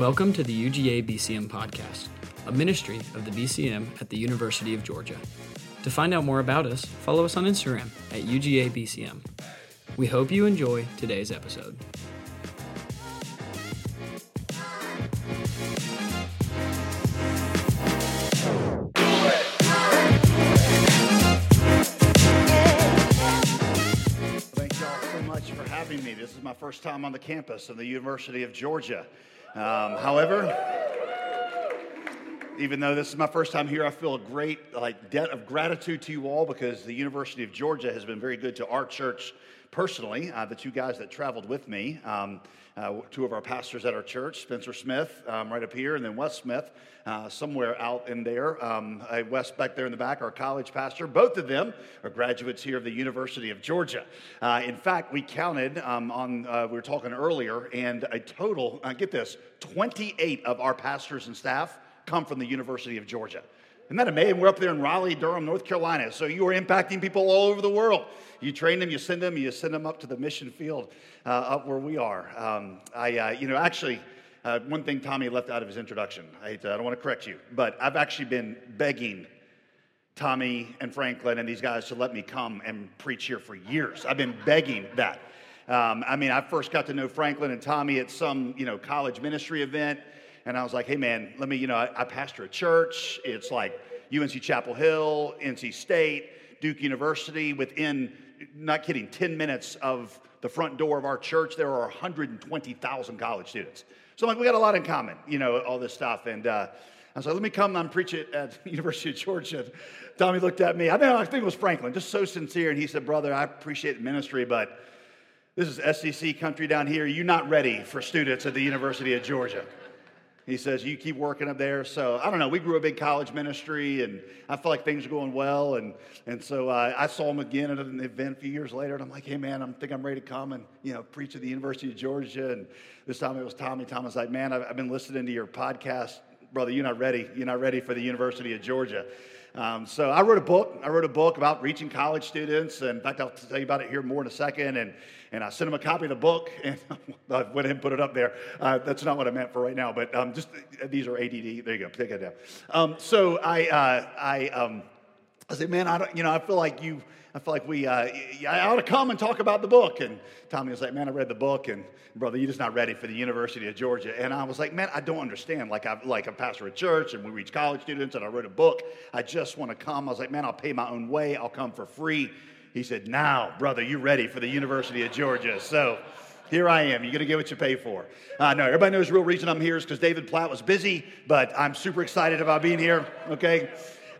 Welcome to the UGA BCM podcast, a ministry of the BCM at the University of Georgia. To find out more about us, follow us on Instagram at UGA BCM. We hope you enjoy today's episode. Thank y'all so much for having me. This is my first time on the campus of the University of Georgia. Um, however, even though this is my first time here, I feel a great like debt of gratitude to you all because the University of Georgia has been very good to our church personally. Uh, the two guys that traveled with me, um, uh, two of our pastors at our church, Spencer Smith, um, right up here, and then Wes Smith, uh, somewhere out in there. Um, uh, Wes back there in the back, our college pastor. Both of them are graduates here of the University of Georgia. Uh, in fact, we counted um, on, uh, we were talking earlier, and a total, uh, get this, 28 of our pastors and staff come from the University of Georgia. Isn't that amazing? We're up there in Raleigh, Durham, North Carolina. So you are impacting people all over the world. You train them, you send them, you send them up to the mission field uh, up where we are. Um, I, uh, you know, actually, uh, one thing Tommy left out of his introduction. I, hate to, I don't want to correct you, but I've actually been begging Tommy and Franklin and these guys to let me come and preach here for years. I've been begging that. Um, I mean, I first got to know Franklin and Tommy at some, you know, college ministry event. And I was like, hey, man, let me, you know, I, I pastor a church. It's like UNC Chapel Hill, NC State, Duke University. Within, not kidding, 10 minutes of the front door of our church, there are 120,000 college students. So I'm like, we got a lot in common, you know, all this stuff. And uh, I was like, let me come and preach it at the University of Georgia. Tommy looked at me. I think, I think it was Franklin, just so sincere. And he said, brother, I appreciate ministry, but this is SEC country down here. You're not ready for students at the University of Georgia. He says, You keep working up there. So I don't know. We grew a big college ministry, and I feel like things are going well. And, and so I saw him again at an event a few years later, and I'm like, Hey, man, I think I'm ready to come and you know preach at the University of Georgia. And this time it was Tommy. Tom was like, Man, I've, I've been listening to your podcast. Brother, you're not ready. You're not ready for the University of Georgia. Um, so I wrote a book. I wrote a book about reaching college students. And in fact, I'll tell you about it here more in a second. And, and I sent him a copy of the book, and I went ahead and put it up there. Uh, that's not what I meant for right now, but um, just these are ADD. There you go. Take it down. Um, so I, uh, I, um, I said, man, I don't, you know, I feel like you, I feel like we, uh, I ought to come and talk about the book. And Tommy was like, man, I read the book, and brother, you're just not ready for the University of Georgia. And I was like, man, I don't understand. Like, I'm like a pastor at church, and we reach college students, and I wrote a book. I just want to come. I was like, man, I'll pay my own way. I'll come for free. He said, now, brother, you ready for the University of Georgia? So here I am. You're going to get what you pay for. Uh, no, everybody knows the real reason I'm here is because David Platt was busy, but I'm super excited about being here, okay?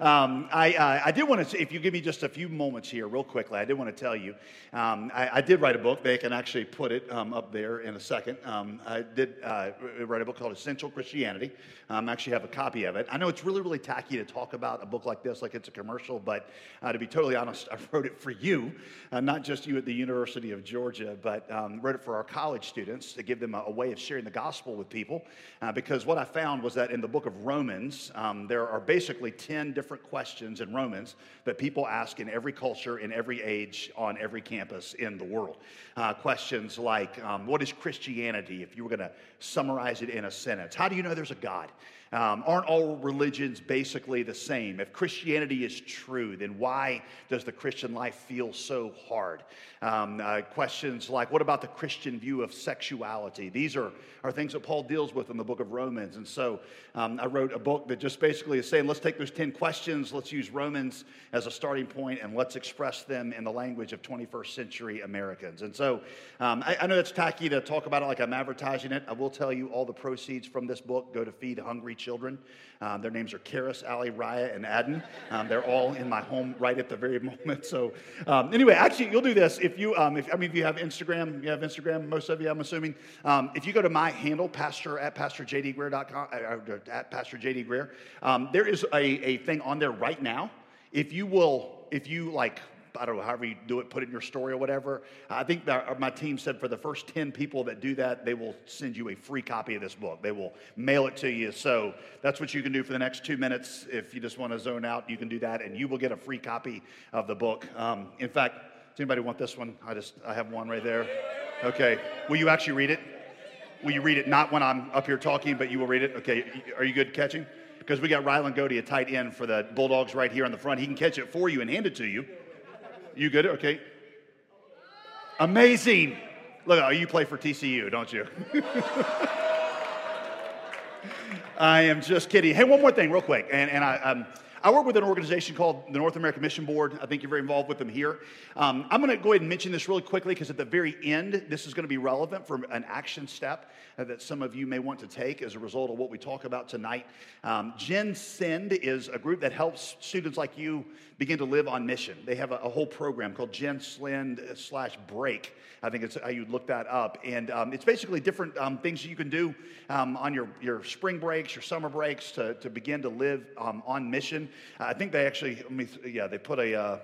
Um, I, uh, I did want to, if you give me just a few moments here, real quickly, I did want to tell you, um, I, I, did write a book. They can actually put it um, up there in a second. Um, I did uh, write a book called Essential Christianity. Um, I actually have a copy of it. I know it's really, really tacky to talk about a book like this like it's a commercial, but uh, to be totally honest, I wrote it for you, uh, not just you at the University of Georgia, but um, wrote it for our college students to give them a, a way of sharing the gospel with people. Uh, because what I found was that in the book of Romans, there are basically 10 different different questions in Romans that people ask in every culture, in every age, on every campus in the world. Uh, questions like, um, What is Christianity, if you were going to summarize it in a sentence? How do you know there's a God? Um, aren't all religions basically the same? If Christianity is true, then why does the Christian life feel so hard? Um, uh, questions like, what about the Christian view of sexuality? These are, are things that Paul deals with in the book of Romans. And so um, I wrote a book that just basically is saying, let's take those 10 questions, let's use Romans as a starting point, and let's express them in the language of 21st century Americans. And so um, I, I know it's tacky to talk about it like I'm advertising it. I will tell you all the proceeds from this book go to feed hungry children. Um, their names are Karis, Ali, Raya, and Adden. Um, they're all in my home right at the very moment. So, um, anyway, actually, you'll do this if you, um, if, I mean, if you have Instagram, you have Instagram, most of you, I'm assuming. Um, if you go to my handle, pastor at pastorjdgreear.com, uh, uh, at pastorjdgreear, um, there is a, a thing on there right now. If you will, if you like I don't know, however you do it, put it in your story or whatever. I think my team said for the first 10 people that do that, they will send you a free copy of this book. They will mail it to you. So that's what you can do for the next two minutes. If you just want to zone out, you can do that, and you will get a free copy of the book. Um, in fact, does anybody want this one? I just I have one right there. Okay. Will you actually read it? Will you read it not when I'm up here talking, but you will read it? Okay, are you good catching? Because we got Rylan Godey, a tight end for the Bulldogs right here on the front. He can catch it for you and hand it to you. You good? Okay. Amazing. Look, oh, you play for TCU, don't you? I am just kidding. Hey, one more thing, real quick. And, and I, um, I work with an organization called the North American Mission Board. I think you're very involved with them here. Um, I'm going to go ahead and mention this really quickly because at the very end, this is going to be relevant for an action step uh, that some of you may want to take as a result of what we talk about tonight. Um, Gen Send is a group that helps students like you begin to live on mission. They have a, a whole program called Gen Send slash Break. I think it's how you'd look that up. And um, it's basically different um, things you can do um, on your, your spring breaks, your summer breaks to, to begin to live um, on mission. I think they actually, yeah, they put a, uh,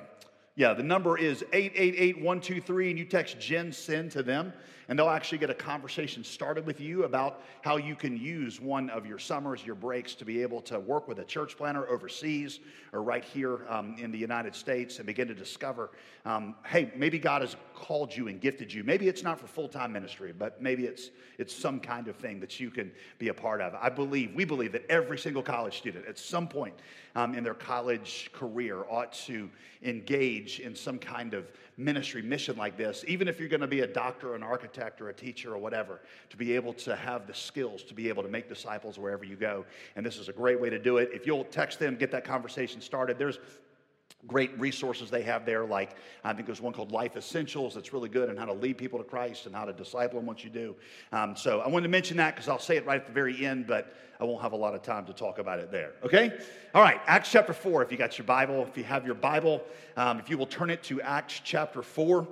yeah, the number is 888-123, and you text Gen Send to them, and they'll actually get a conversation started with you about how you can use one of your summers, your breaks, to be able to work with a church planter overseas or right here um, in the United States and begin to discover, um, hey, maybe God has called you and gifted you. Maybe it's not for full-time ministry, but maybe it's it's some kind of thing that you can be a part of. I believe, we believe that every single college student at some point um, in their college career ought to engage in some kind of ministry mission like this, even if you're going to be a doctor, an architect, or a teacher, or whatever, to be able to have the skills to be able to make disciples wherever you go. And this is a great way to do it. If you'll text them, get that conversation started, there's great resources they have there. Like I think there's one called Life Essentials that's really good on how to lead people to Christ and how to disciple them once you do. Um, so I wanted to mention that because I'll say it right at the very end, but I won't have a lot of time to talk about it there. Okay? All right, Acts chapter 4, if you got your Bible, if you have your Bible, um, if you will turn it to Acts chapter 4.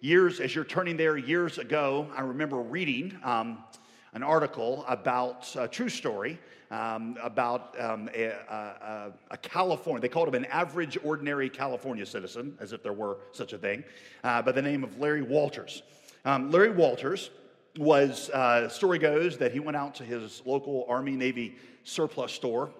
Years, as you're turning there, years ago, I remember reading um, an article about a true story um, about um, a, a, a, California, they called him an average, ordinary California citizen, as if there were such a thing, uh, by the name of Larry Walters. Um, Larry Walters was, uh, story goes that he went out to his local Army Navy surplus store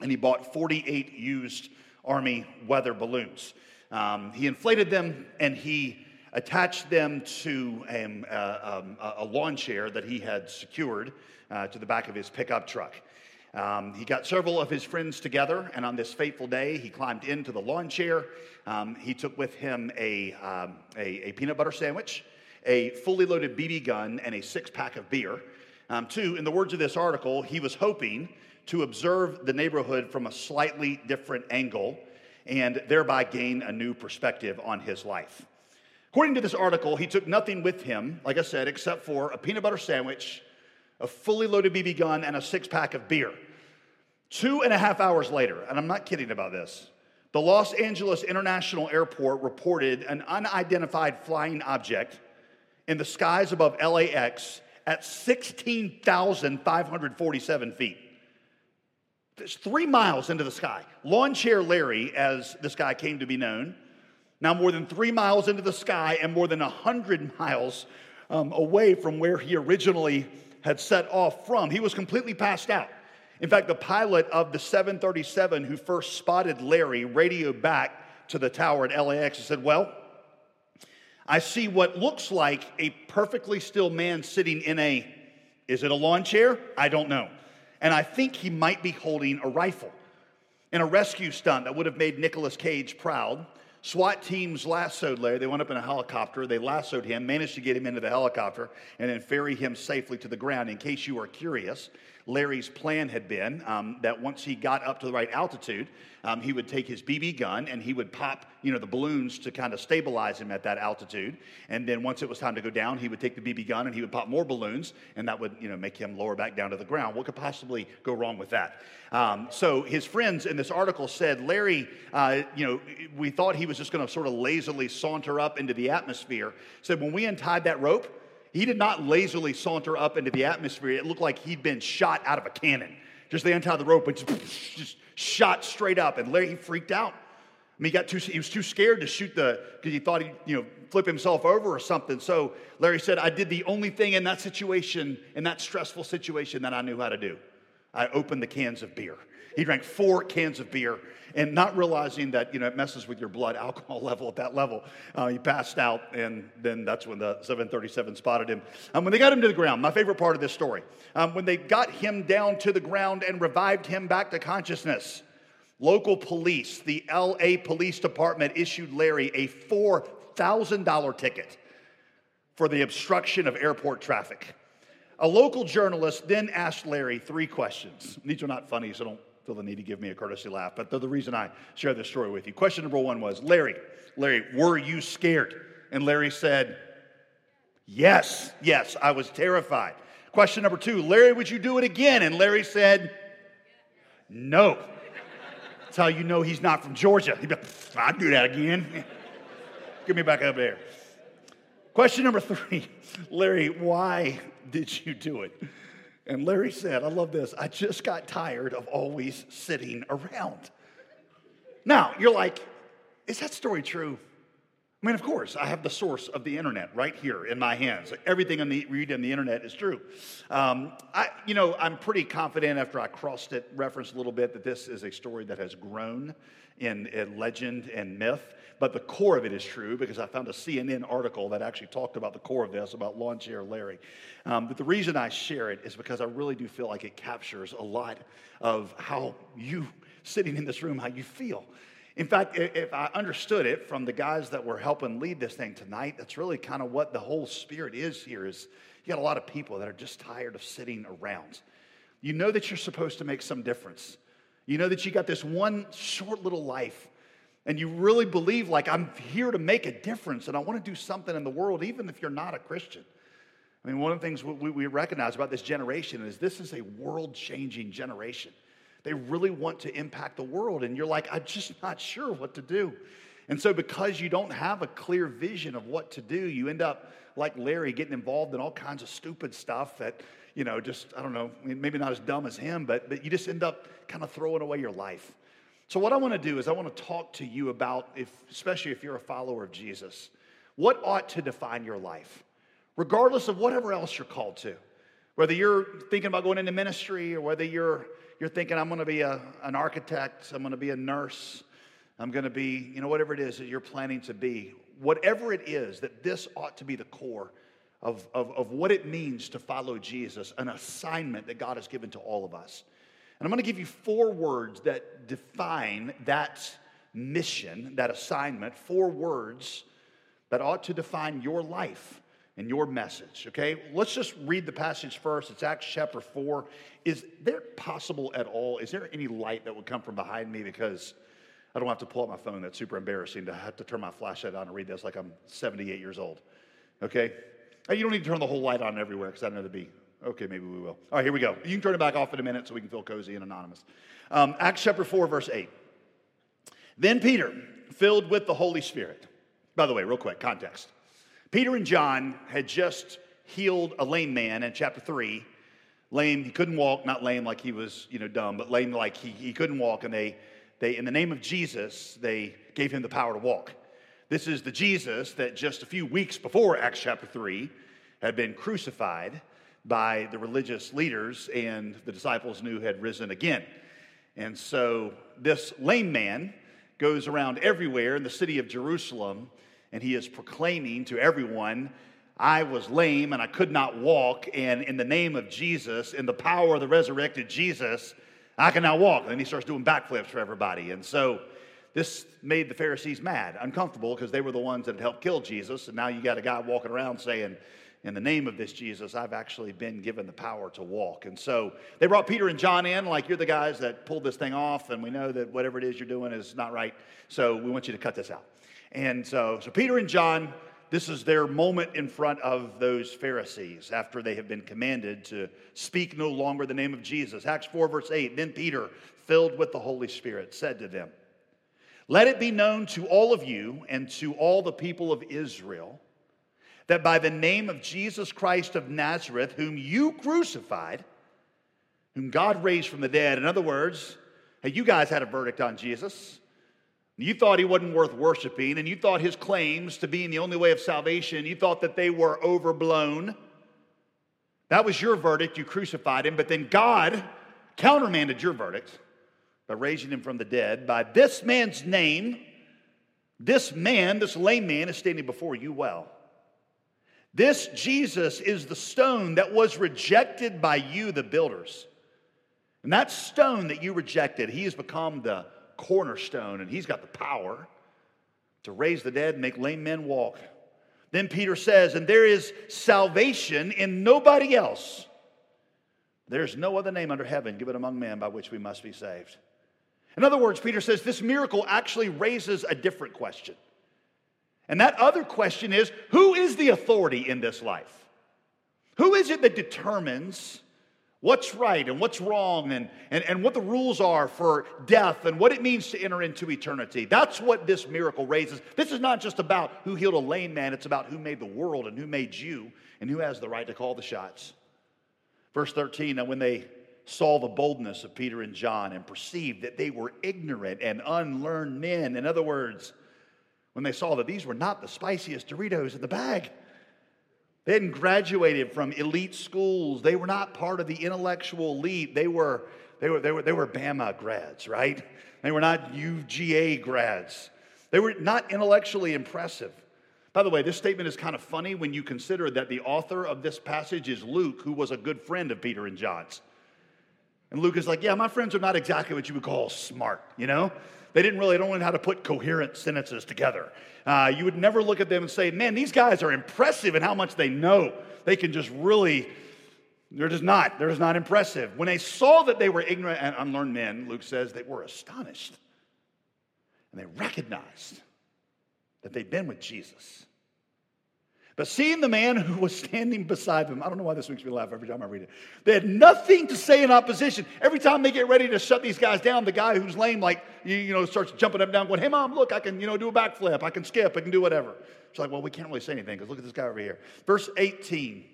and he bought 48 used Army weather balloons. Um, he inflated them and he attached them to um, uh, um, a lawn chair that he had secured uh, to the back of his pickup truck. Um, he got several of his friends together, and on this fateful day, he climbed into the lawn chair. Um, he took with him a, um, a, a, peanut butter sandwich, a fully loaded BB gun, and a six pack of beer. Um, two, in the words of this article, he was hoping to observe the neighborhood from a slightly different angle and thereby gain a new perspective on his life. According to this article, he took nothing with him, like I said, except for a peanut butter sandwich, a fully loaded BB gun, and a six pack of beer. Two and a half hours later, and I'm not kidding about this, the Los Angeles International Airport reported an unidentified flying object in the skies above LAX at 16,547 feet. It's three miles into the sky. Lawn Chair Larry, as this guy came to be known, now more than three miles into the sky and more than 100 miles um, away from where he originally had set off from. He was completely passed out. In fact, the pilot of the 737 who first spotted Larry radioed back to the tower at LAX and said, Well, I see what looks like a perfectly still man sitting in a, is it a lawn chair? I don't know. And I think he might be holding a rifle. In a rescue stunt that would have made Nicolas Cage proud, SWAT teams lassoed Larry. They went up in a helicopter. They lassoed him, managed to get him into the helicopter, and then ferry him safely to the ground. In case you are curious, Larry's plan had been um, that once he got up to the right altitude, um, he would take his BB gun and he would pop, you know, the balloons to kind of stabilize him at that altitude. And then once it was time to go down, he would take the BB gun and he would pop more balloons, and that would, you know, make him lower back down to the ground. What could possibly go wrong with that? Um, so his friends in this article said, Larry, uh, you know, we thought he was just going to sort of lazily saunter up into the atmosphere. Said when we untied that rope, he did not lazily saunter up into the atmosphere. It looked like he'd been shot out of a cannon. Just they untied the rope and just, just shot straight up. And Larry, he freaked out. I mean, he got too, he was too scared to shoot the, because he thought he'd, you know, flip himself over or something. So Larry said, I did the only thing in that situation, in that stressful situation that I knew how to do. I opened the cans of beer. He drank four cans of beer and not realizing that you know it messes with your blood alcohol level at that level. Uh, he passed out, and then that's when the 737 spotted him. Um, when they got him to the ground, my favorite part of this story, um, when they got him down to the ground and revived him back to consciousness, local police, the LA Police Department, issued Larry a $4,000 ticket for the obstruction of airport traffic. A local journalist then asked Larry three questions. These are not funny, so don't feel the need to give me a courtesy laugh, but the reason I share this story with you. Question number one was Larry, Larry, were you scared? And Larry said, Yes, yes, I was terrified. Question number two, Larry, would you do it again? And Larry said, No. That's how you know he's not from Georgia. He'd be, I'd do that again. Give me back up there. Question number three, Larry, why did you do it? And Larry said, I love this, I just got tired of always sitting around. Now, you're like, is that story true? I mean, of course, I have the source of the internet right here in my hands. Everything I read on the internet is true. Um, I, you know, I'm pretty confident after I crossed it, referenced a little bit, that this is a story that has grown in, in legend and myth. But the core of it is true because I found a CNN article that actually talked about the core of this, about lawn chair Larry. Um, but the reason I share it is because I really do feel like it captures a lot of how you, sitting in this room, how you feel. In fact, if I understood it from the guys that were helping lead this thing tonight, that's really kind of what the whole spirit is here is you got a lot of people that are just tired of sitting around. You know that you're supposed to make some difference. You know that you got this one short little life and you really believe like i'm here to make a difference and i want to do something in the world even if you're not a christian. I mean one of the things we, we recognize about this generation is this is a world changing generation. They really want to impact the world and you're like i'm just not sure what to do. And so because you don't have a clear vision of what to do you end up like larry getting involved in all kinds of stupid stuff that you know just i don't know maybe not as dumb as him but, but you just end up kind of throwing away your life so, what I want to do is I want to talk to you about, if, especially if you're a follower of Jesus, what ought to define your life, regardless of whatever else you're called to. Whether you're thinking about going into ministry or whether you're, you're thinking, I'm going to be a, an architect, I'm going to be a nurse, I'm going to be, you know, whatever it is that you're planning to be, whatever it is, that this ought to be the core of, of, of what it means to follow Jesus, an assignment that God has given to all of us. And I'm going to give you four words that define that mission, that assignment, four words that ought to define your life and your message. Okay, let's just read the passage first. It's Acts chapter 4. Is there possible at all, is there any light that would come from behind me? Because I don't have to pull out my phone. That's super embarrassing to have to turn my flashlight on and read this like I'm 78 years old. Okay? You don't need to turn the whole light on everywhere because I know there'd be Okay, maybe we will. All right, here we go. You can turn it back off in a minute so we can feel cozy and anonymous. Um, Acts chapter 4, verse 8. Then Peter, filled with the Holy Spirit. By the way, real quick, context. Peter and John had just healed a lame man in chapter 3. Lame, he couldn't walk, not lame like he was, you know, dumb, but lame like he, he couldn't walk. And they, they, in the name of Jesus, they gave him the power to walk. This is the Jesus that just a few weeks before Acts chapter 3 had been crucified by the religious leaders, and the disciples knew had risen again. And so this lame man goes around everywhere in the city of Jerusalem, and he is proclaiming to everyone, I was lame and I could not walk, and in the name of Jesus, in the power of the resurrected Jesus, I can now walk. And then he starts doing backflips for everybody. And so this made the Pharisees mad, uncomfortable, because they were the ones that had helped kill Jesus. And now you got a guy walking around saying, in the name of this Jesus, I've actually been given the power to walk. And so they brought Peter and John in, like, you're the guys that pulled this thing off, and we know that whatever it is you're doing is not right. So we want you to cut this out. And so, so Peter and John, this is their moment in front of those Pharisees after they have been commanded to speak no longer the name of Jesus. Acts 4, verse 8. Then Peter, filled with the Holy Spirit, said to them, Let it be known to all of you and to all the people of Israel that by the name of Jesus Christ of Nazareth, whom you crucified, whom God raised from the dead, in other words, hey, you guys had a verdict on Jesus. You thought he wasn't worth worshiping, and you thought his claims to being the only way of salvation, you thought that they were overblown. That was your verdict. You crucified him, but then God countermanded your verdict by raising him from the dead. By this man's name, this man, this lame man, is standing before you well. This Jesus is the stone that was rejected by you, the builders. And that stone that you rejected, he has become the cornerstone, and he's got the power to raise the dead and make lame men walk. Then Peter says, And there is salvation in nobody else. There's no other name under heaven given among men by which we must be saved. In other words, Peter says this miracle actually raises a different question. And that other question is who is the authority in this life? Who is it that determines what's right and what's wrong and, and, and what the rules are for death and what it means to enter into eternity? That's what this miracle raises. This is not just about who healed a lame man, it's about who made the world and who made you and who has the right to call the shots. Verse 13, and when they saw the boldness of Peter and John and perceived that they were ignorant and unlearned men, in other words, when they saw that these were not the spiciest Doritos in the bag. They hadn't graduated from elite schools. They were not part of the intellectual elite. They were, they were, they were, they were Bama grads, right? They were not UGA grads. They were not intellectually impressive. By the way, this statement is kind of funny when you consider that the author of this passage is Luke, who was a good friend of Peter and John's. And Luke is like, Yeah, my friends are not exactly what you would call smart, you know? They didn't really, don't know how to put coherent sentences together. Uh, you would never look at them and say, man, these guys are impressive in how much they know. They can just really, they're just not, they're just not impressive. When they saw that they were ignorant and unlearned men, Luke says they were astonished. And they recognized that they'd been with Jesus. But seeing the man who was standing beside them, I don't know why this makes me laugh every time I read it. They had nothing to say in opposition. Every time they get ready to shut these guys down, the guy who's lame, like, you, know, starts jumping up and down, going, Hey, mom, look, I can, you know, do a backflip. I can skip. I can do whatever. It's like, Well, we can't really say anything because look at this guy over here. Verse 18.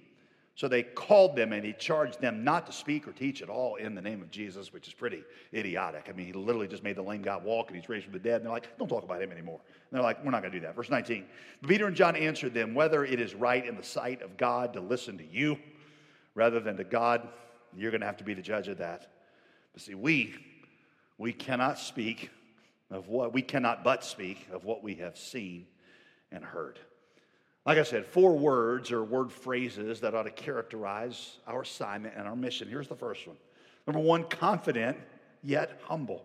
So they called them and he charged them not to speak or teach at all in the name of Jesus, which is pretty idiotic. I mean, he literally just made the lame guy walk and he's raised from the dead. And they're like, don't talk about him anymore. And they're like, we're not going to do that. Verse 19. Peter and John answered them, whether it is right in the sight of God to listen to you rather than to God, you're going to have to be the judge of that. But see, we, we cannot speak of what, we cannot but speak of what we have seen and heard. Like I said, four words or word phrases that ought to characterize our assignment and our mission. Here's the first one. Number one, confident yet humble.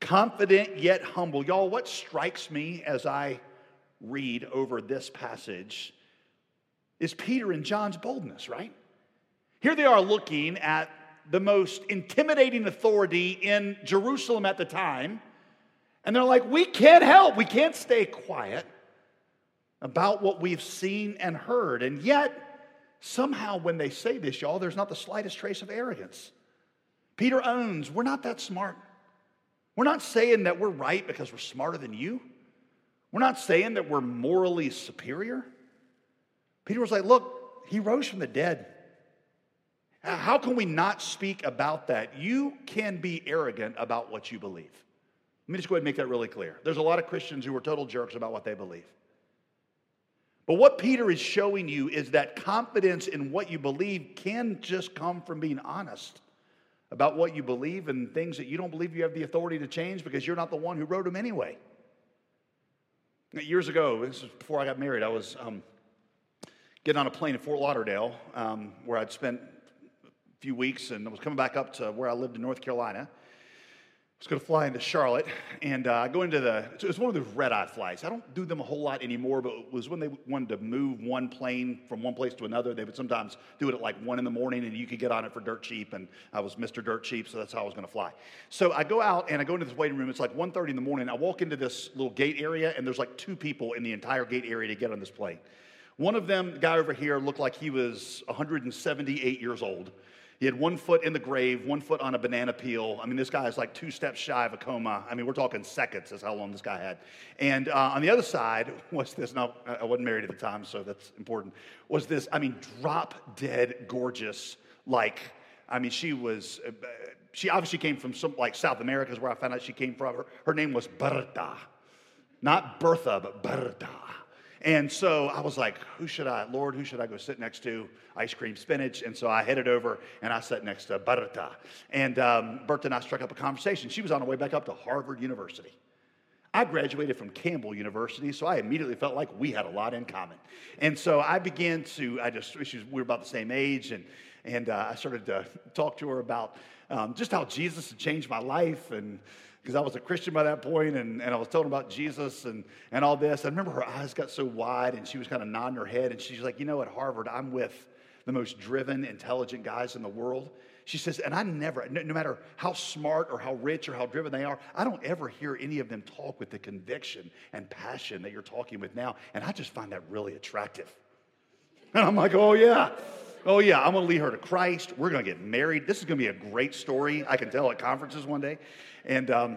Confident yet humble. Y'all, what strikes me as I read over this passage is Peter and John's boldness, right? Here they are looking at the most intimidating authority in Jerusalem at the time, and they're like, we can't help, we can't stay quiet about what we've seen and heard. And yet, somehow when they say this, y'all, there's not the slightest trace of arrogance. Peter owns we're not that smart. We're not saying that we're right because we're smarter than you. We're not saying that we're morally superior. Peter was like, Look, he rose from the dead. How can we not speak about that? You can be arrogant about what you believe. Let me just go ahead and make that really clear. There's a lot of Christians who are total jerks about what they believe. But what Peter is showing you is that confidence in what you believe can just come from being honest about what you believe and things that you don't believe you have the authority to change because you're not the one who wrote them anyway. Years ago, this is before I got married, I was um, getting on a plane in Fort Lauderdale um, where I'd spent a few weeks and I was coming back up to where I lived in North Carolina was going to fly into Charlotte and uh, go into the, it was one of those red eye flights. I don't do them a whole lot anymore, but it was when they wanted to move one plane from one place to another. They would sometimes do it at like one in the morning and you could get on it for dirt cheap. And I was Mr. Dirt Cheap, so that's how I was going to fly. So I go out and I go into this waiting room. It's like 1.30 in the morning. I walk into this little gate area and there's like two people in the entire gate area to get on this plane. One of them, the guy over here, looked like he was 178 years old. He had one foot in the grave, one foot on a banana peel. I mean, this guy is like two steps shy of a coma. I mean, we're talking seconds is how long this guy had. And uh, on the other side was this, now I wasn't married at the time, so that's important, was this, I mean, drop dead gorgeous, like, I mean, she was, uh, she obviously came from some, like South America is where I found out she came from. Her, her name was Berta. Not Bertha, but Berta. And so I was like, who should I, Lord, who should I go sit next to? Ice cream, spinach. And so I headed over and I sat next to Berta. And um, Berta and I struck up a conversation. She was on her way back up to Harvard University. I graduated from Campbell University, so I immediately felt like we had a lot in common. And so I began to, I just, we were about the same age, and, and uh, I started to talk to her about um, just how Jesus had changed my life and because I was a Christian by that point, and, and I was telling about Jesus and, and all this. I remember her eyes got so wide, and she was kind of nodding her head, and she's like, You know, at Harvard, I'm with the most driven, intelligent guys in the world. She says, and I never, no, no, matter how smart or how rich or how driven they are, I don't ever hear any of them talk with the conviction and passion that you're talking with now. And I just find that really attractive. And I'm like, oh, yeah. Oh, yeah, I'm going to lead her to Christ. We're going to get married. This is going to be a great story. I can tell at conferences one day. And um,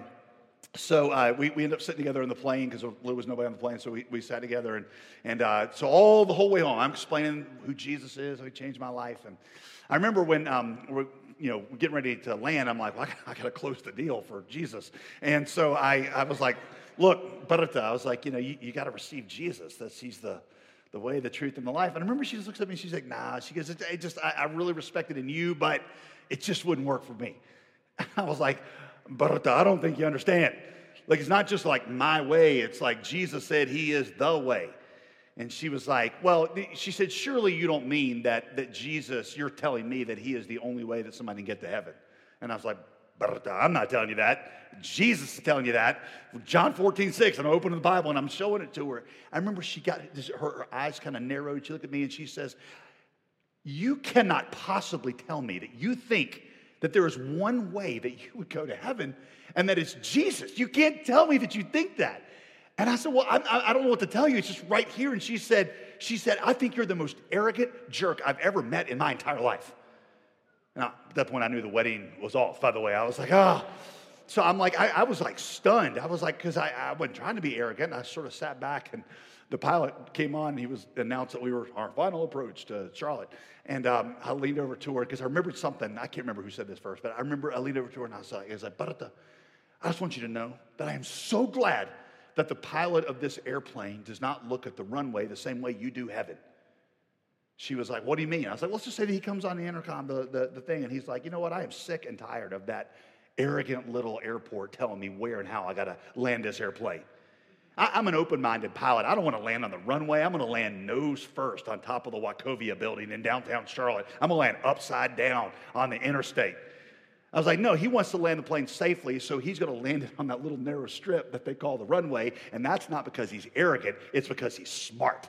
so uh, we, we ended up sitting together in the plane because there was nobody on the plane. So we, we sat together. And, and uh, so all the whole way home, I'm explaining who Jesus is, how he changed my life. And I remember when um, we're, you know, getting ready to land, I'm like, well, I, got to close the deal for Jesus. And so I, I was like, look, Berta, I was like, you know, you, you got to receive Jesus. That's, he's the, the way, the truth, and the life. And I remember she just looks at me and she's like, nah. She goes, it, just, I, I really respect it in you, but it just wouldn't work for me. I was like, Berta, I don't think you understand. Like, it's not just like my way, it's like Jesus said he is the way. And she was like, Well, she said, Surely you don't mean that, that Jesus, you're telling me that he is the only way that somebody can get to heaven. And I was like, I'm not telling you that. Jesus is telling you that. John 14, 6, I'm opening the Bible and I'm showing it to her. I remember she got her, her eyes kind of narrowed. She looked at me and she says, You cannot possibly tell me that you think that there is one way that you would go to heaven, and that is Jesus. You can't tell me that you think that. And I said, Well, I, I, don't know what to tell you. It's just right here. And she said, she said, I think you're the most arrogant jerk I've ever met in my entire life. Now, at that point, I knew the wedding was off, by the way. I was like, ah. Oh. So I'm like, I, I, was like stunned. I was like, because I, I wasn't trying to be arrogant. I sort of sat back and the pilot came on and he was announced that we were our final approach to Charlotte. And um, I leaned over to her because I remembered something. I can't remember who said this first, but I remember I leaned over to her and I was like, I was like, I just want you to know that I am so glad that the pilot of this airplane does not look at the runway the same way you do heaven. She was like, What do you mean? I was like, Let's just say that he comes on the intercom, the, the, the thing, and he's like, You know what? I am sick and tired of that arrogant little airport telling me where and how I got to land this airplane. I, am an open minded pilot. I don't want to land on the runway. I'm going to land nose first on top of the Wachovia building in downtown Charlotte. I'm going to land upside down on the interstate. I was like, no, he wants to land the plane safely, so he's going to land it on that little narrow strip that they call the runway. And that's not because he's arrogant, it's because he's smart.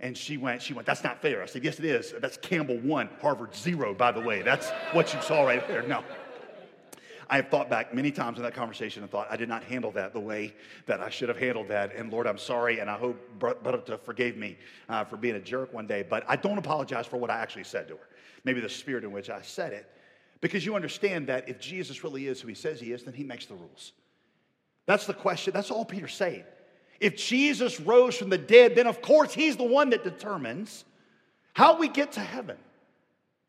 And she went, she went, that's not fair. I said, yes, it is. That's Campbell one, Harvard zero, by the way. That's what you saw right there. No. I have thought back many times in that conversation and thought I did not handle that the way that I should have handled that. And Lord, I'm sorry, and I hope Berta forgave me uh, for being a jerk one day. But I don't apologize for what I actually said to her. Maybe the spirit in which I said it. Because you understand that if Jesus really is who he says he is, then he makes the rules. That's the question. That's all Peter's saying. If Jesus rose from the dead, then of course he's the one that determines how we get to heaven.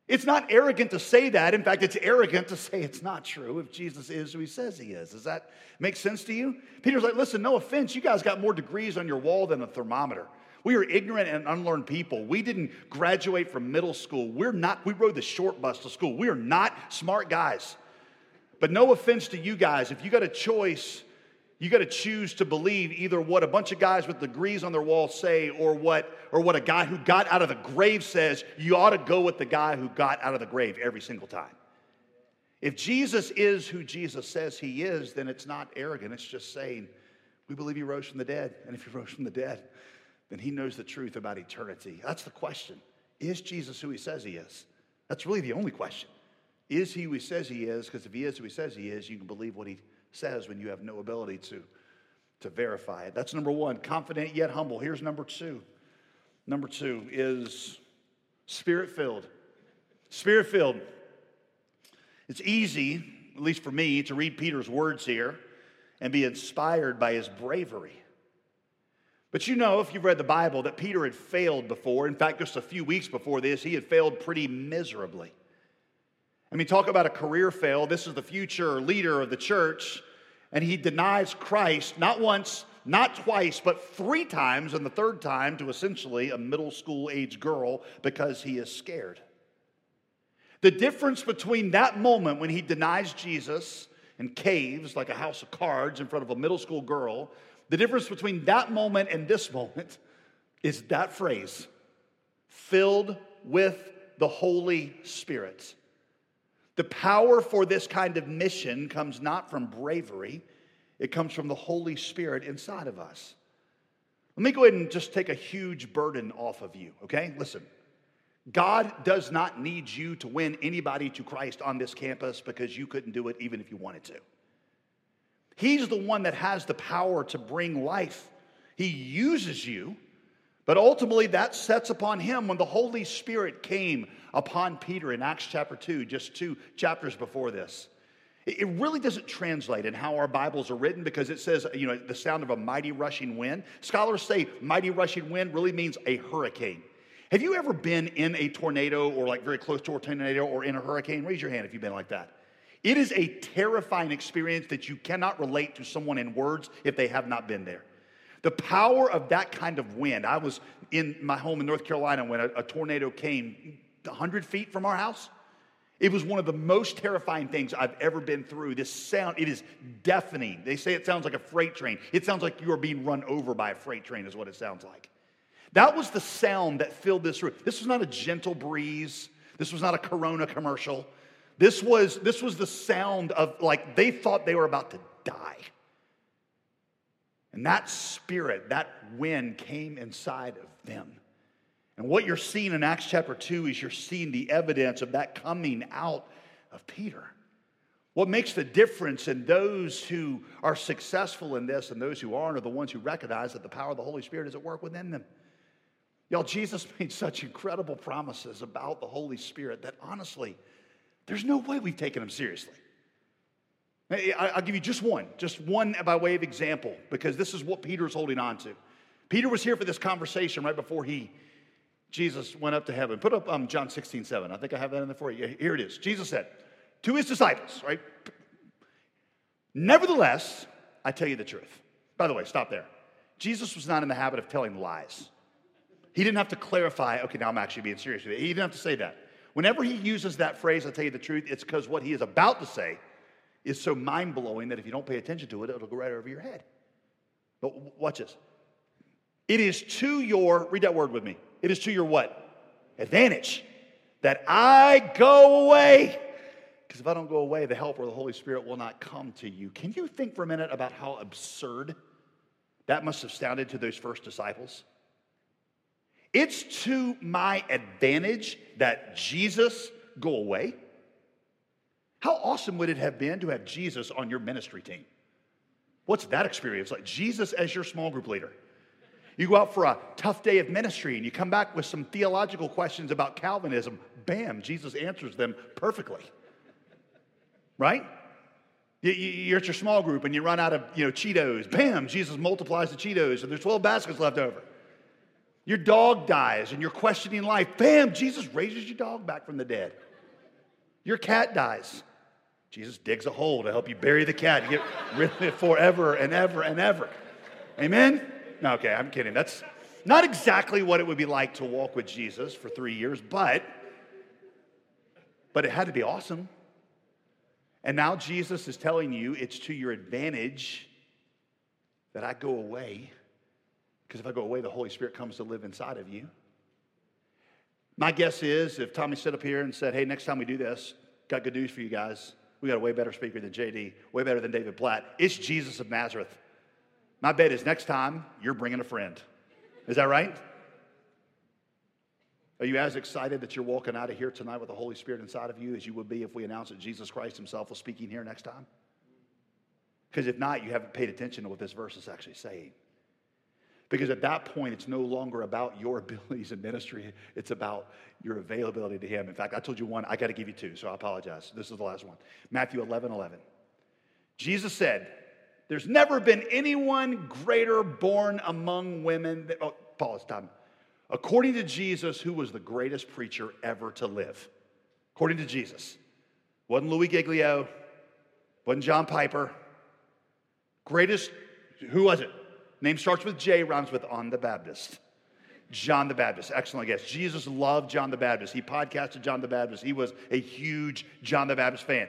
It's not arrogant to say that. In fact, it's arrogant to say it's not true if Jesus is who he says he is. Does that make sense to you? Peter's like, listen, no offense, you guys got more degrees on your wall than a thermometer. We are ignorant and unlearned people. We didn't graduate from middle school. We're not, we rode the short bus to school. We are not smart guys. But no offense to you guys, if you got a choice, you got to choose to believe either what a bunch of guys with degrees on their wall say or what, or what a guy who got out of the grave says. You ought to go with the guy who got out of the grave every single time. If Jesus is who Jesus says he is, then it's not arrogant. It's just saying, we believe he rose from the dead. And if he rose from the dead, then he knows the truth about eternity. That's the question. Is Jesus who he says he is? That's really the only question. Is he who he says he is? Because if he is who he says he is, you can believe what he says when you have no ability to, to verify it. That's number one, confident yet humble. Here's number two. Number two is spirit filled. Spirit filled. It's easy, at least for me, to read Peter's words here and be inspired by his bravery. But you know, if you've read the Bible, that Peter had failed before. In fact, just a few weeks before this, he had failed pretty miserably. I mean, talk about a career fail. This is the future leader of the church, and he denies Christ not once, not twice, but three times, and the third time to essentially a middle school age girl because he is scared. The difference between that moment when he denies Jesus and caves like a house of cards in front of a middle school girl, the difference between that moment and this moment is that phrase filled with the Holy Spirit. The power for this kind of mission comes not from bravery, it comes from the Holy Spirit inside of us. Let me go ahead and just take a huge burden off of you, okay? Listen. God does not need you to win anybody to Christ on this campus because you couldn't do it even if you wanted to. He's the one that has the power to bring life. He uses you, but ultimately that sets upon him when the Holy Spirit came upon Peter in Acts chapter 2, just two chapters before this. It really doesn't translate in how our Bibles are written because it says, you know, the sound of a mighty rushing wind. Scholars say mighty rushing wind really means a hurricane. Have you ever been in a tornado or like very close to a tornado or in a hurricane? Raise your hand if you've been like that. It is a terrifying experience that you cannot relate to someone in words if they have not been there. The power of that kind of wind. I was in my home in North Carolina when a, a tornado came 100 feet from our house. It was one of the most terrifying things I've ever been through. This sound, it is deafening. They say it sounds like a freight train. It sounds like you are being run over by a freight train, is what it sounds like. That was the sound that filled this room. This was not a gentle breeze. This was not a Corona commercial. This was, this was the sound of like they thought they were about to die. And that spirit, that wind came inside of them. And what you're seeing in Acts chapter 2 is you're seeing the evidence of that coming out of Peter. What makes the difference in those who are successful in this and those who aren't are the ones who recognize that the power of the Holy Spirit is at work within them. Y'all, Jesus made such incredible promises about the Holy Spirit that honestly, there's no way we've taken them seriously. I'll give you just one, just one by way of example, because this is what Peter is holding on to. Peter was here for this conversation right before he Jesus went up to heaven. Put up um, John 16, 7. I think I have that in there for you. Here it is. Jesus said to his disciples, right? Nevertheless, I tell you the truth. By the way, stop there. Jesus was not in the habit of telling lies. He didn't have to clarify, okay, now I'm actually being serious. He didn't have to say that. Whenever he uses that phrase, I tell you the truth, it's because what he is about to say is so mind blowing that if you don't pay attention to it, it'll go right over your head. But watch this. It is to your, read that word with me. It is to your what? Advantage that I go away. Because if I don't go away, the helper, the Holy Spirit, will not come to you. Can you think for a minute about how absurd that must have sounded to those first disciples? It's to my advantage that Jesus go away. How awesome would it have been to have Jesus on your ministry team? What's that experience like? Jesus as your small group leader. You go out for a tough day of ministry and you come back with some theological questions about Calvinism. Bam, Jesus answers them perfectly. Right? You're at your small group and you run out of you know, Cheetos. Bam, Jesus multiplies the Cheetos and there's 12 baskets left over. Your dog dies and you're questioning life. Bam, Jesus raises your dog back from the dead. Your cat dies. Jesus digs a hole to help you bury the cat. You get rid of it forever and ever and ever. Amen? No, okay, I'm kidding. That's not exactly what it would be like to walk with Jesus for three years, but but it had to be awesome. And now Jesus is telling you it's to your advantage that I go away. Because if I go away, the Holy Spirit comes to live inside of you. My guess is if Tommy stood up here and said, Hey, next time we do this, got good news for you guys. We got a way better speaker than JD, way better than David Platt. It's Jesus of Nazareth. My bet is next time you're bringing a friend. Is that right? Are you as excited that you're walking out of here tonight with the Holy Spirit inside of you as you would be if we announced that Jesus Christ Himself was speaking here next time? Because if not, you haven't paid attention to what this verse is actually saying. Because at that point, it's no longer about your abilities in ministry, it's about your availability to Him. In fact, I told you one, I got to give you two, so I apologize. This is the last one Matthew 11 11. Jesus said, There's never been anyone greater born among women. That, oh, pause, time. According to Jesus, who was the greatest preacher ever to live? According to Jesus. Wasn't Louis Giglio, wasn't John Piper. Greatest, who was it? Name starts with J, rhymes with on the Baptist. John the Baptist, excellent guess. Jesus loved John the Baptist. He podcasted John the Baptist. He was a huge John the Baptist fan.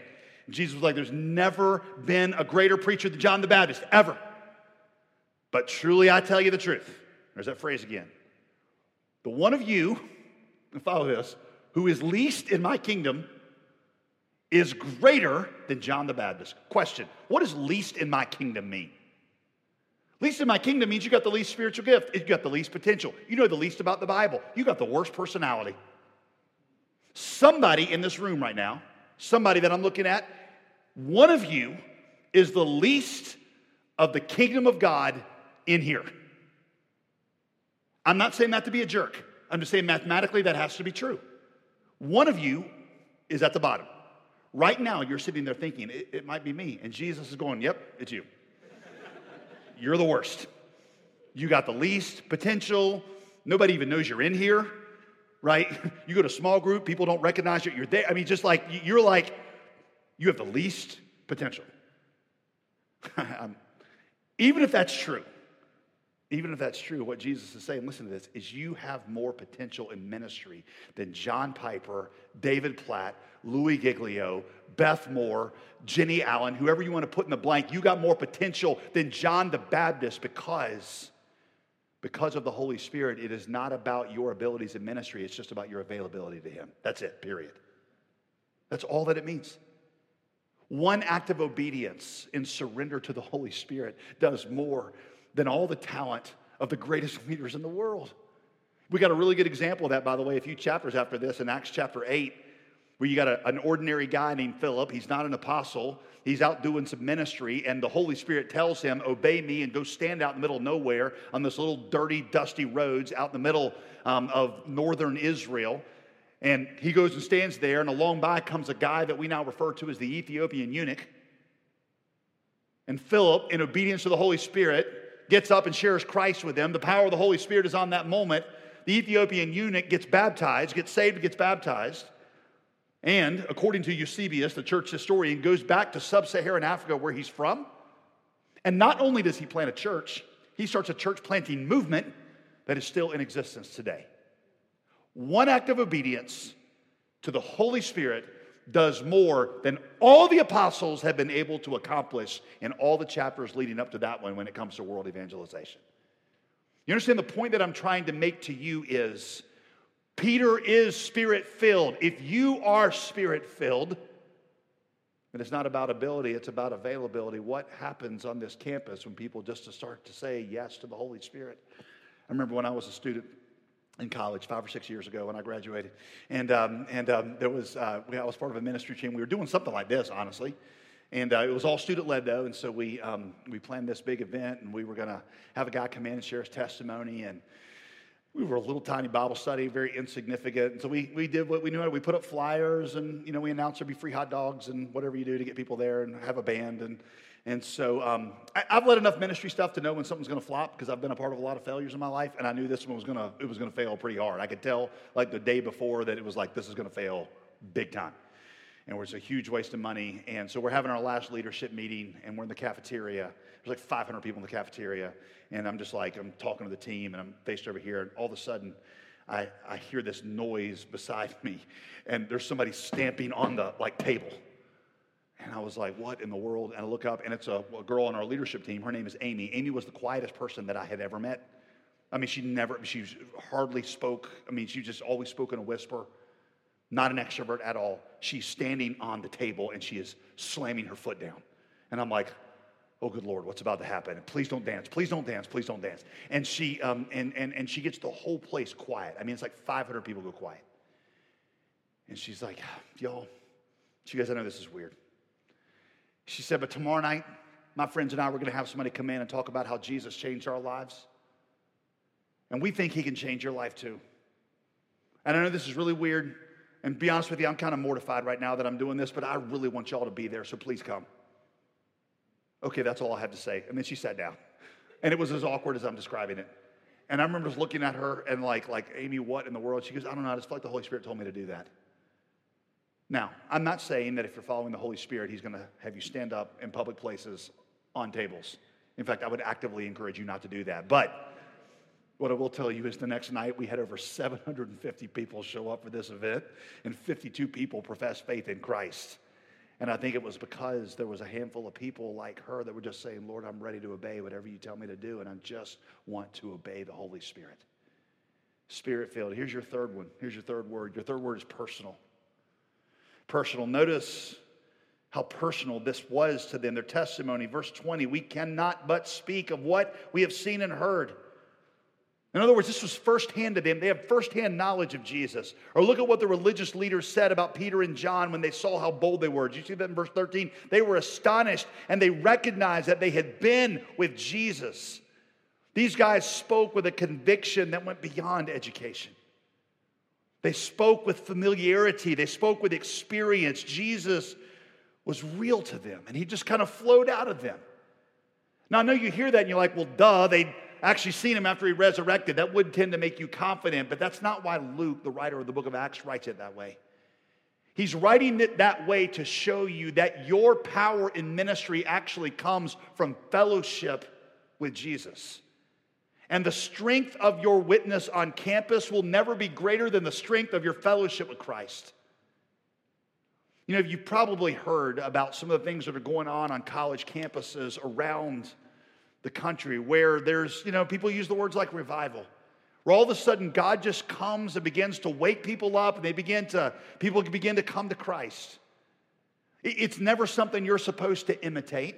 Jesus was like, There's never been a greater preacher than John the Baptist, ever. But truly, I tell you the truth. There's that phrase again. The one of you, and follow this, who is least in my kingdom is greater than John the Baptist. Question What does least in my kingdom mean? Least in my kingdom means you got the least spiritual gift, you got the least potential, you know the least about the Bible, you got the worst personality. Somebody in this room right now, somebody that I'm looking at, one of you is the least of the kingdom of God in here. I'm not saying that to be a jerk. I'm just saying mathematically that has to be true. One of you is at the bottom. Right now, you're sitting there thinking, it, it might be me. And Jesus is going, Yep, it's you. You're the worst. You got the least potential. Nobody even knows you're in here, right? You go to small group, people don't recognize you. You're there. I mean, just like you're like, you have the least potential. even if that's true, even if that's true, what Jesus is saying, listen to this, is you have more potential in ministry than John Piper, David Platt, Louie Giglio, Beth Moore, Jennie Allen, whoever you want to put in the blank. You got more potential than John the Baptist because, because of the Holy Spirit, it is not about your abilities in ministry, it's just about your availability to Him. That's it, period. That's all that it means. One act of obedience and surrender to the Holy Spirit does more than all the talent of the greatest leaders in the world. We got a really good example of that, by the way, a few chapters after this in Acts chapter 8, where you got a, an ordinary guy named Philip. He's not an apostle, he's out doing some ministry, and the Holy Spirit tells him, Obey me and go stand out in the middle of nowhere on this little dirty, dusty roads out in the middle um, of northern Israel. And he goes and stands there, and along by comes a guy that we now refer to as the Ethiopian eunuch. And Philip, in obedience to the Holy Spirit, gets up and shares Christ with them. The power of the Holy Spirit is on that moment. The Ethiopian eunuch gets baptized, gets saved, gets baptized. And according to Eusebius, the church historian, goes back to sub Saharan Africa where he's from. And not only does he plant a church, he starts a church planting movement that is still in existence today. One act of obedience to the Holy Spirit does more than all the apostles have been able to accomplish in all the chapters leading up to that one when it comes to world evangelization. You understand the point that I'm trying to make to you is Peter is spirit filled. If you are spirit filled, and it's not about ability, it's about availability. What happens on this campus when people just start to say yes to the Holy Spirit? I remember when I was a student in college five or six years ago when I graduated. And, um, and um, there was, uh, I was part of a ministry team. We were doing something like this, honestly. And uh, it was all student led, though. And so we, um, we planned this big event, and we were going to have a guy come in and share his testimony. And we were a little tiny Bible study, very insignificant. And so we, we did what we knew. We put up flyers, and you know, we announced there'd be free hot dogs and whatever you do to get people there, and have a band. And and so um, I, have led enough ministry stuff to know when something's going to flop because I've been a part of a lot of failures in my life, and I knew this one was going to it was going to fail pretty hard. I could tell like the day before that it was like this is going to fail big time, and it was a huge waste of money. And so we're having our last leadership meeting, and we're in the cafeteria. There's like 500 people in the cafeteria, and I'm just like I'm talking to the team, and I'm faced over here, and all of a sudden. I, I hear this noise beside me, and there's somebody stamping on the like table. And I was like, what in the world? And I look up, and it's a, a, girl on our leadership team. Her name is Amy. Amy was the quietest person that I had ever met. I mean, she never, she hardly spoke. I mean, she just always spoke in a whisper, not an extrovert at all. She's standing on the table and she is slamming her foot down. And I'm like, oh, good Lord, what's about to happen? Please don't dance. Please don't dance. Please don't dance. And she, um, and, and, and she gets the whole place quiet. I mean, it's like 500 people go quiet. And she's like, y'all, you guys, I know this is weird. She said, But tomorrow night, my friends and I, we're going to have somebody come in and talk about how Jesus changed our lives. And we think he can change your life too. And I know this is really weird. And be honest with you, I'm kind of mortified right now that I'm doing this, but I really want y'all to be there, so please come. Okay, that's all I have to say. And then she sat down. And it was as awkward as I'm describing it. And I remember just looking at her and like, like, Amy, what in the world? She goes, I don't know, I just felt like the Holy Spirit told me to do that. Now, I'm not saying that if you're following the Holy Spirit, He's going to have you stand up in public places on tables In fact, I would actively encourage you not to do that. But what I will tell you is the next night we had over 750 people show up for this event, and 52 people profess faith in Christ. And I think it was because there was a handful of people like her that were just saying, Lord, I'm ready to obey whatever you tell me to do, and I just want to obey the Holy Spirit. Spirit filled. Here's your third one. Here's your third word. Your third word is personal. Personal. Notice how personal this was to them, their testimony. Verse 20, we cannot but speak of what we have seen and heard. In other words, this was firsthand to them. They have firsthand knowledge of Jesus. Or look at what the religious leaders said about Peter and John when they saw how bold they were. Did you see that in verse 13? They were astonished and they recognized that they had been with Jesus. These guys spoke with a conviction that went beyond education. They spoke with familiarity, they spoke with experience. Jesus was real to them and he just kind of flowed out of them. Now, I know you hear that and you're like, well, duh, they actually seen him after he resurrected. That would tend to make you confident, but that's not why Luke, the writer of the book of Acts, writes it that way. He's writing it that way to show you that your power in ministry actually comes from fellowship with Jesus. And the strength of your witness on campus will never be greater than the strength of your fellowship with Christ. You know, you've probably heard about some of the things that are going on on college campuses around the country where there's, you know, people use the words like revival, where all of a sudden God just comes and begins to wake people up and they begin to, people begin to come to Christ. It's never something you're supposed to imitate.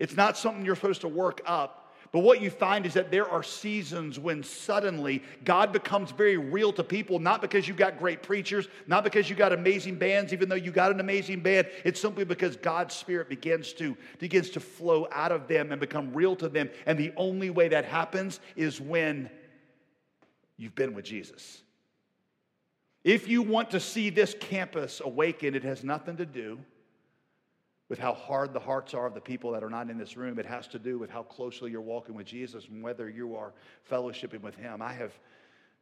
It's not something you're supposed to work up. But what you find is that there are seasons when suddenly God becomes very real to people, not because you've got great preachers, not because you've got amazing bands, even though you got an amazing band. It's simply because God's Spirit begins to, begins to flow out of them and become real to them. And the only way that happens is when you've been with Jesus. If you want to see this campus awaken, it has nothing to do with how hard the hearts are of the people that are not in this room. It has to do with how closely you're walking with Jesus and whether you are fellowshipping with Him. I have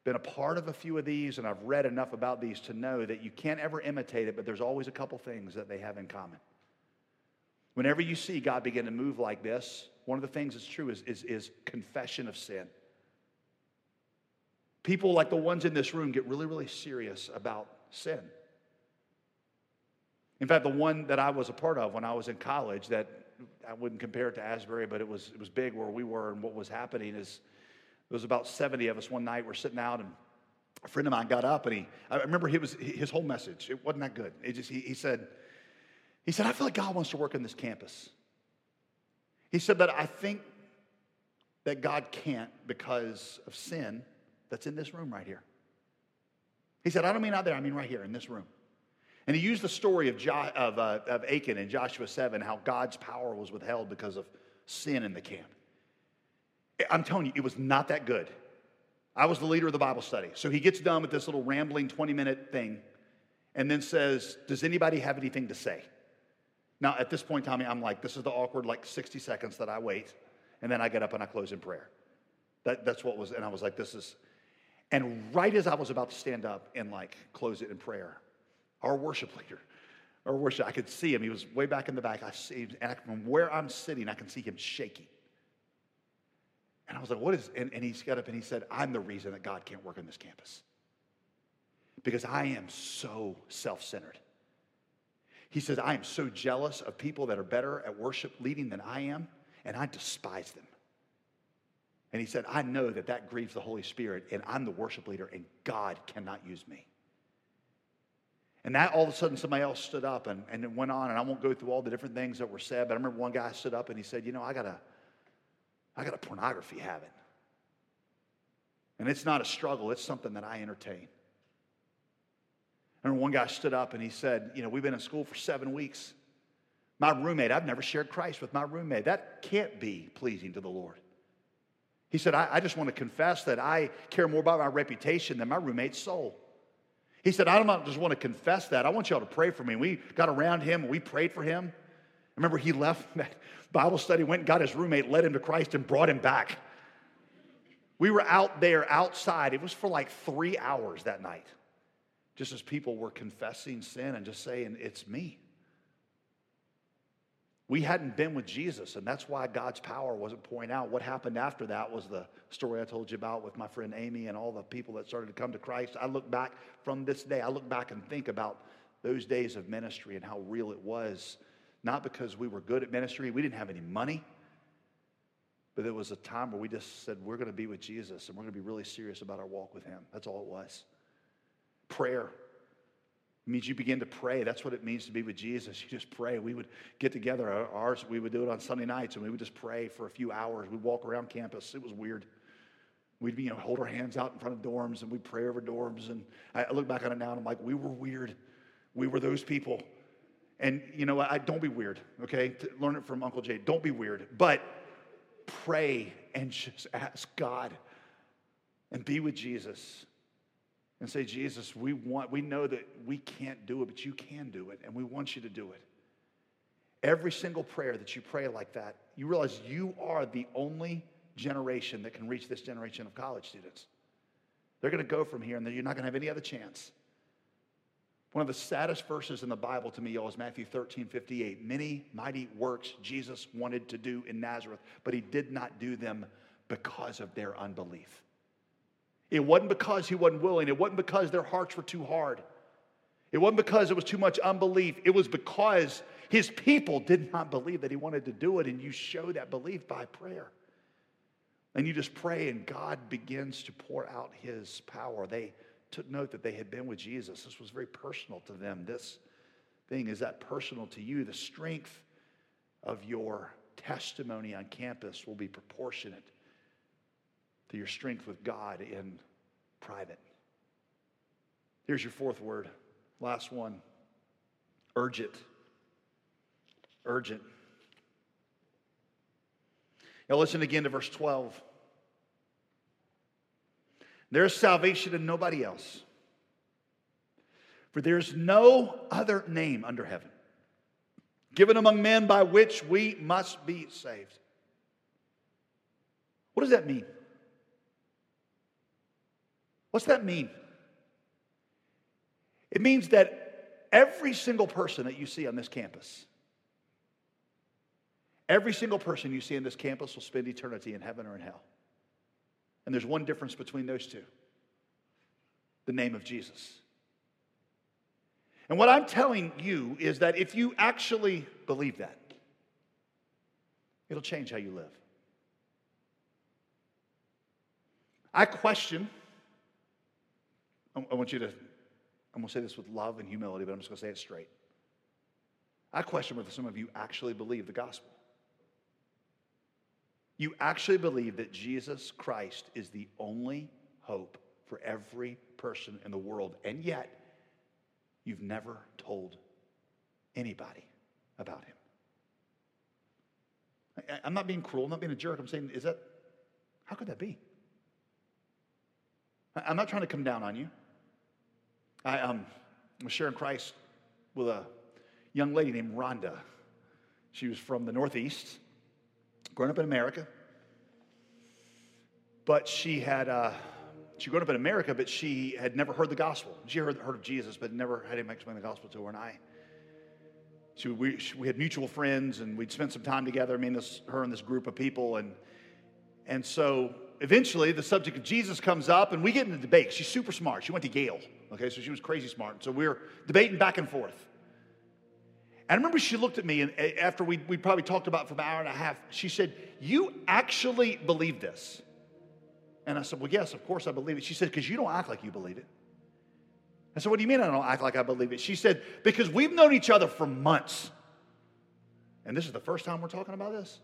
been a part of a few of these and I've read enough about these to know that you can't ever imitate it, but there's always a couple things that they have in common. Whenever you see God begin to move like this, one of the things that's true is, is, is confession of sin. People like the ones in this room get really, really serious about sin. In fact, the one that I was a part of when I was in college that I wouldn't compare it to Asbury, but it was, it was big where we were and what was happening is there was about 70 of us one night. We're sitting out and a friend of mine got up and he, I remember he was, his whole message, it wasn't that good. It just, he, he said, he said, I feel like God wants to work on this campus. He said, but I think that God can't because of sin that's in this room right here. He said, I don't mean out there, I mean right here in this room. And he used the story of, jo- of, uh, of Achan in Joshua 7, how God's power was withheld because of sin in the camp. I'm telling you, it was not that good. I was the leader of the Bible study. So he gets done with this little rambling 20 minute thing and then says, Does anybody have anything to say? Now, at this point, Tommy, I'm like, This is the awkward, like 60 seconds that I wait. And then I get up and I close in prayer. That, that's what was, and I was like, This is, and right as I was about to stand up and like close it in prayer, our worship leader, our worship, I could see him. He was way back in the back. I see, and from where I'm sitting, I can see him shaking. And I was like, what is, and, and he got up and he said, I'm the reason that God can't work on this campus. Because I am so self centered. He says, I am so jealous of people that are better at worship leading than I am, and I despise them. And he said, I know that that grieves the Holy Spirit, and I'm the worship leader, and God cannot use me. And that all of a sudden somebody else stood up and, and it went on, and I won't go through all the different things that were said, but I remember one guy stood up and he said, You know, I got a, I got a pornography habit. And it's not a struggle, it's something that I entertain. I remember one guy stood up and he said, You know, we've been in school for seven weeks. My roommate, I've never shared Christ with my roommate. That can't be pleasing to the Lord. He said, I, I just want to confess that I care more about my reputation than my roommate's soul. He said, I don't just want to confess that. I want y'all to pray for me. We got around him and we prayed for him. Remember, he left that Bible study, went and got his roommate, led him to Christ, and brought him back. We were out there outside. It was for like three hours that night, just as people were confessing sin and just saying, It's me. We hadn't been with Jesus, and that's why God's power wasn't pouring out. What happened after that was the story I told you about with my friend Amy and all the people that started to come to Christ. I look back from this day, I look back and think about those days of ministry and how real it was. Not because we were good at ministry, we didn't have any money, but it was a time where we just said, We're going to be with Jesus and we're going to be really serious about our walk with Him. That's all it was. Prayer it means you begin to pray. That's what it means to be with Jesus. You just pray. We would get together. Ours, we would do it on Sunday nights, and we would just pray for a few hours. We'd walk around campus. It was weird. We'd you know, hold our hands out in front of dorms, and we'd pray over dorms. And I look back on it now, and I'm like, we were weird. We were those people. And you know, I don't be weird. Okay, learn it from Uncle Jay. Don't be weird, but pray and just ask God and be with Jesus and say, Jesus, we want, we know that we can't do it, but you can do it, and we want you to do it. Every single prayer that you pray like that, you realize you are the only generation that can reach this generation of college students. They're going to go from here, and you're not going to have any other chance. One of the saddest verses in the Bible to me, y'all, is Matthew 13, 58. Many mighty works Jesus wanted to do in Nazareth, but he did not do them because of their unbelief. It wasn't because he wasn't willing. It wasn't because their hearts were too hard. It wasn't because it was too much unbelief. It was because his people did not believe that he wanted to do it. And you show that belief by prayer. And you just pray, and God begins to pour out his power. They took note that they had been with Jesus. This was very personal to them. This thing is that personal to you. The strength of your testimony on campus will be proportionate to your strength with God in private. Here's your fourth word, last one urgent. Urgent. Now, listen again to verse 12. There's salvation in nobody else. For there's no other name under heaven given among men by which we must be saved. What does that mean? What's that mean? It means that every single person that you see on this campus, every single person you see on this campus will spend eternity in heaven or in hell. And there's one difference between those two the name of Jesus. And what I'm telling you is that if you actually believe that, it'll change how you live. I question I want you to, I'm going to say this with love and humility, but I'm just going to say it straight. I question whether some of you actually believe the gospel. You actually believe that Jesus Christ is the only hope for every person in the world, and yet you've never told anybody about him. I, am not being cruel, I'm not being a jerk. I'm saying, is that, how could that be? I'm not trying to come down on you. I um, was sharing Christ with a young lady named Rhonda. She was from the Northeast, grown up in America. But she had, uh, she grew up in America, but she had never heard the gospel. She heard, heard of Jesus, but never had him explain the gospel to her. And I, she, we, we had mutual friends, and we'd spent some time together. I mean, this, her and this group of people, and and so eventually the subject of Jesus comes up, and we get in a debate. She's super smart. She went to Yale. Okay, so she was crazy smart. So we are debating back and forth. And I remember she looked at me, and eh, after we, we probably talked about for an hour and a half, she said, You actually believe this? And I said, Well, yes, of course I believe it. She said, Because you don't act like you believe it. I said, What do you mean I don't act like I believe it? She said, Because we've known each other for months. And this is the first time we're talking about this.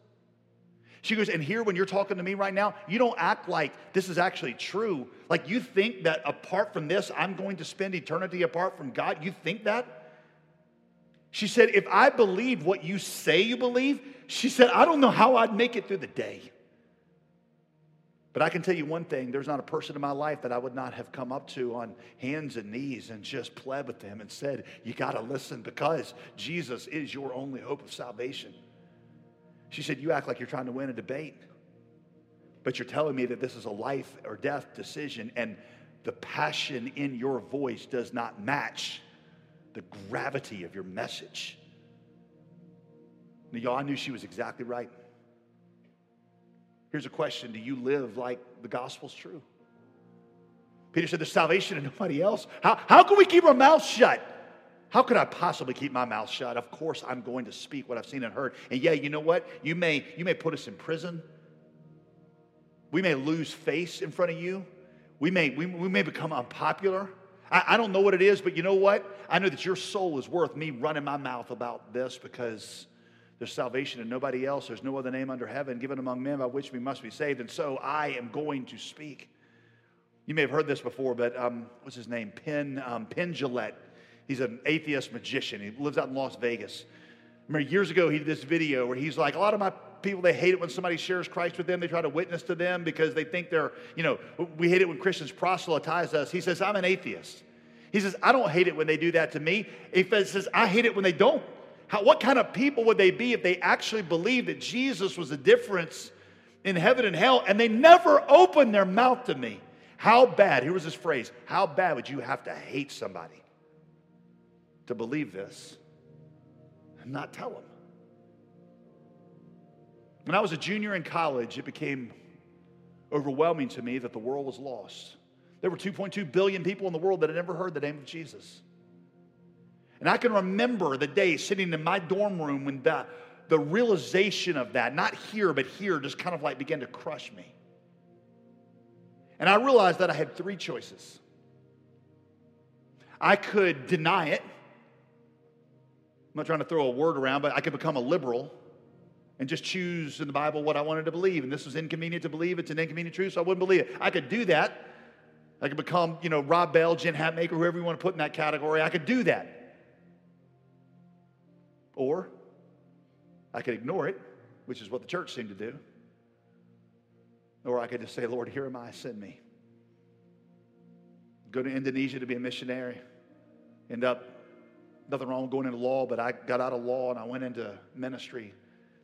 She goes, and here when you're talking to me right now, you don't act like this is actually true. Like you think that apart from this, I'm going to spend eternity apart from God. You think that? She said, if I believed what you say you believe, she said, I don't know how I'd make it through the day. But I can tell you one thing there's not a person in my life that I would not have come up to on hands and knees and just pled with them and said, You got to listen because Jesus is your only hope of salvation. She said, You act like you're trying to win a debate, but you're telling me that this is a life or death decision, and the passion in your voice does not match the gravity of your message. Now, y'all, I knew she was exactly right. Here's a question Do you live like the gospel's true? Peter said, There's salvation in nobody else. How, how can we keep our mouths shut? How could I possibly keep my mouth shut? Of course, I'm going to speak what I've seen and heard. And yeah, you know what? You may, you may put us in prison. We may lose face in front of you. We may, we, we may become unpopular. I, I don't know what it is, but you know what? I know that your soul is worth me running my mouth about this because there's salvation in nobody else. There's no other name under heaven given among men by which we must be saved. And so I am going to speak. You may have heard this before, but um, what's his name? Penn, um, Penn Jillette. He's an atheist magician. He lives out in Las Vegas. I Remember, years ago, he did this video where he's like, a lot of my people, they hate it when somebody shares Christ with them. They try to witness to them because they think they're, you know, we hate it when Christians proselytize us. He says, I'm an atheist. He says, I don't hate it when they do that to me. He says, I hate it when they don't. How, what kind of people would they be if they actually believed that Jesus was the difference in heaven and hell and they never opened their mouth to me? How bad, here was this phrase, how bad would you have to hate somebody to believe this and not tell them? When I was a junior in college, it became overwhelming to me that the world was lost. There were 2.2 billion people in the world that had never heard the name of Jesus. And I can remember the day sitting in my dorm room when the, the realization of that, not here, but here, just kind of like began to crush me. And I realized that I had three choices. I could deny it. I'm not trying to throw a word around, but I could become a liberal and just choose in the Bible what I wanted to believe. And this was inconvenient to believe. It's an inconvenient truth, so I wouldn't believe it. I could do that. I could become, you know, Rob Bell, Jen Hatmaker, whoever you want to put in that category. I could do that. Or I could ignore it, which is what the church seemed to do. Or I could just say, Lord, here am I, send me. Go to Indonesia to be a missionary. End up, nothing wrong with going into law, but I got out of law and I went into ministry.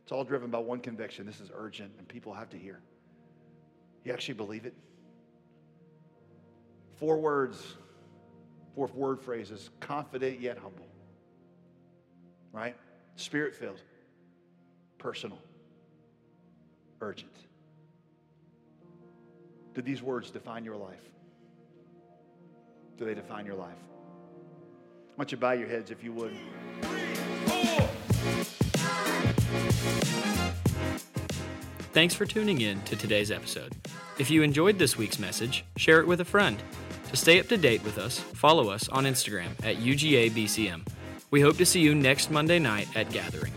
It's all driven by one conviction this is urgent and people have to hear. You actually believe it? Four words, four word phrases confident yet humble. Right? Spirit filled, personal, urgent. Do these words define your life? Do they define your life? I want you bow your heads if you would. Thanks for tuning in to today's episode. If you enjoyed this week's message, share it with a friend. To stay up to date with us, follow us on Instagram at UGABCM. We hope to see you next Monday night at Gathering.